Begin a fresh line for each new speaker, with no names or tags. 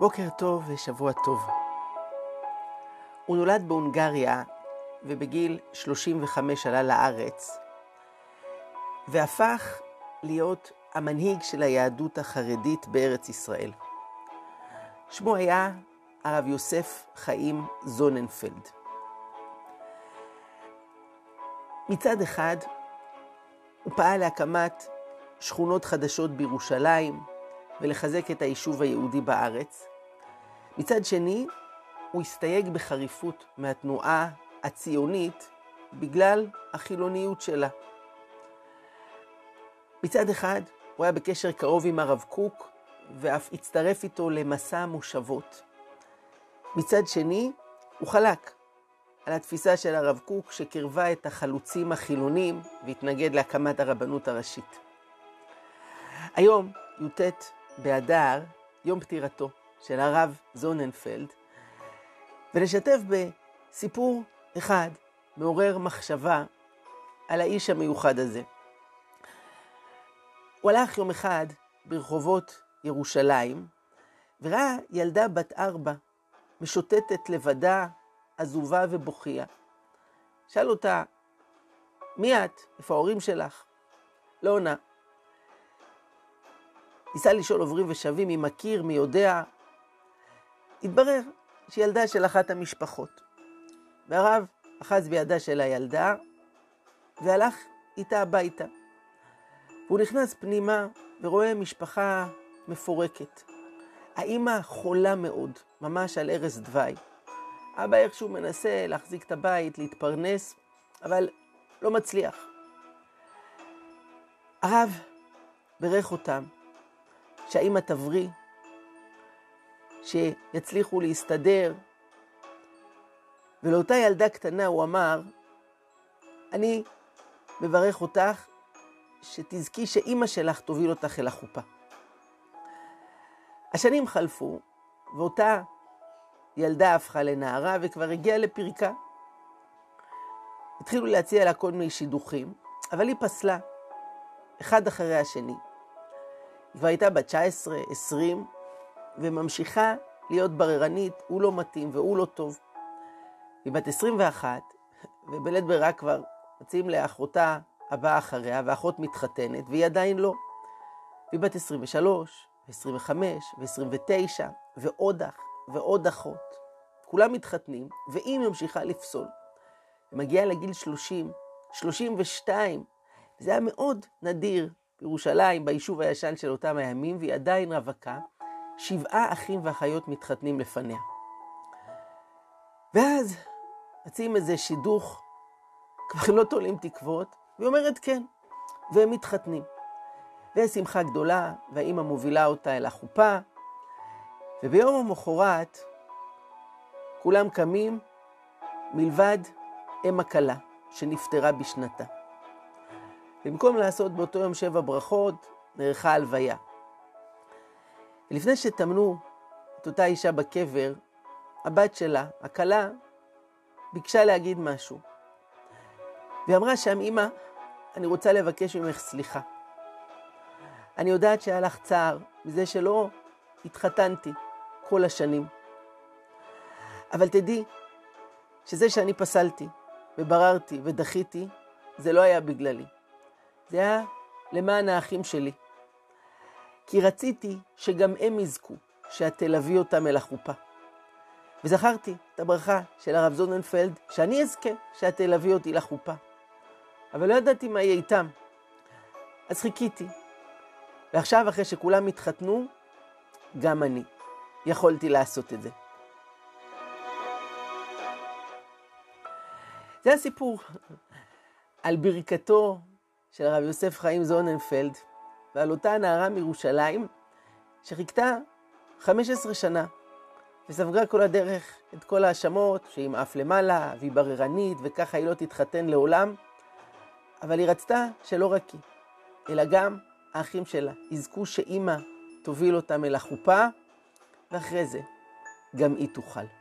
בוקר טוב ושבוע טוב. הוא נולד בהונגריה ובגיל 35 עלה לארץ והפך להיות המנהיג של היהדות החרדית בארץ ישראל. שמו היה הרב יוסף חיים זוננפלד. מצד אחד, הוא פעל להקמת שכונות חדשות בירושלים ולחזק את היישוב היהודי בארץ. מצד שני, הוא הסתייג בחריפות מהתנועה הציונית בגלל החילוניות שלה. מצד אחד, הוא היה בקשר קרוב עם הרב קוק, ואף הצטרף איתו למסע המושבות. מצד שני, הוא חלק על התפיסה של הרב קוק שקרבה את החלוצים החילונים והתנגד להקמת הרבנות הראשית. היום, י"ט באדר, יום פטירתו של הרב זוננפלד, ולשתף בסיפור אחד מעורר מחשבה על האיש המיוחד הזה. הוא הלך יום אחד ברחובות ירושלים וראה ילדה בת ארבע משוטטת לבדה, עזובה ובוכייה. שאל אותה, מי את? איפה ההורים שלך? לא עונה. ניסה לשאול עוברים ושבים מי מכיר, מי יודע. התברר שהיא ילדה של אחת המשפחות. והרב אחז בידה של הילדה והלך איתה הביתה. והוא נכנס פנימה ורואה משפחה מפורקת. האימא חולה מאוד, ממש על ערש דווי. אבא איכשהו מנסה להחזיק את הבית, להתפרנס, אבל לא מצליח. הרב בירך אותם, שהאימא תבריא, שיצליחו להסתדר. ולאותה ילדה קטנה הוא אמר, אני מברך אותך שתזכי שאימא שלך תוביל אותך אל החופה. השנים חלפו, ואותה ילדה הפכה לנערה וכבר הגיעה לפרקה. התחילו להציע לה כל מיני שידוכים, אבל היא פסלה, אחד אחרי השני. היא כבר הייתה בת 19, 20, וממשיכה להיות בררנית, הוא לא מתאים והוא לא טוב. היא בת 21, ובלית ברירה כבר מציעים לאחותה הבאה אחריה, ואחות מתחתנת, והיא עדיין לא. והיא בת 23, ו-25, ו-29, ועוד אח, ועוד אחות. כולם מתחתנים, והיא ממשיכה לפסול. היא מגיעה לגיל 30, 32, זה היה מאוד נדיר בירושלים, ביישוב הישן של אותם הימים, והיא עדיין רווקה. שבעה אחים ואחיות מתחתנים לפניה. ואז מציעים איזה שידוך, כבר לא תולים תקוות, והיא אומרת כן, והם מתחתנים. ויש שמחה גדולה, והאימא מובילה אותה אל החופה, וביום המחרת כולם קמים מלבד אם הכלה שנפטרה בשנתה. במקום לעשות באותו יום שבע ברכות, נערכה הלוויה. ולפני שטמנו את אותה אישה בקבר, הבת שלה, הכלה, ביקשה להגיד משהו. והיא אמרה שם, אמא, אני רוצה לבקש ממך סליחה. אני יודעת שהיה לך צער מזה שלא התחתנתי כל השנים. אבל תדעי שזה שאני פסלתי ובררתי ודחיתי, זה לא היה בגללי. זה היה למען האחים שלי. כי רציתי שגם הם יזכו, שאת תלווי אותם אל החופה. וזכרתי את הברכה של הרב זוננפלד, שאני אזכה שאת תלווי אותי לחופה. אבל לא ידעתי מה יהיה איתם. אז חיכיתי. ועכשיו, אחרי שכולם התחתנו, גם אני יכולתי לעשות את זה. זה הסיפור על ברכתו של הרב יוסף חיים זוננפלד ועל אותה נערה מירושלים שחיכתה 15 שנה וספגה כל הדרך את כל ההאשמות שהיא מעף למעלה והיא בררנית וככה היא לא תתחתן לעולם אבל היא רצתה שלא רק היא אלא גם האחים שלה יזכו שאימא תוביל אותם אל החופה ואחרי זה גם היא תוכל.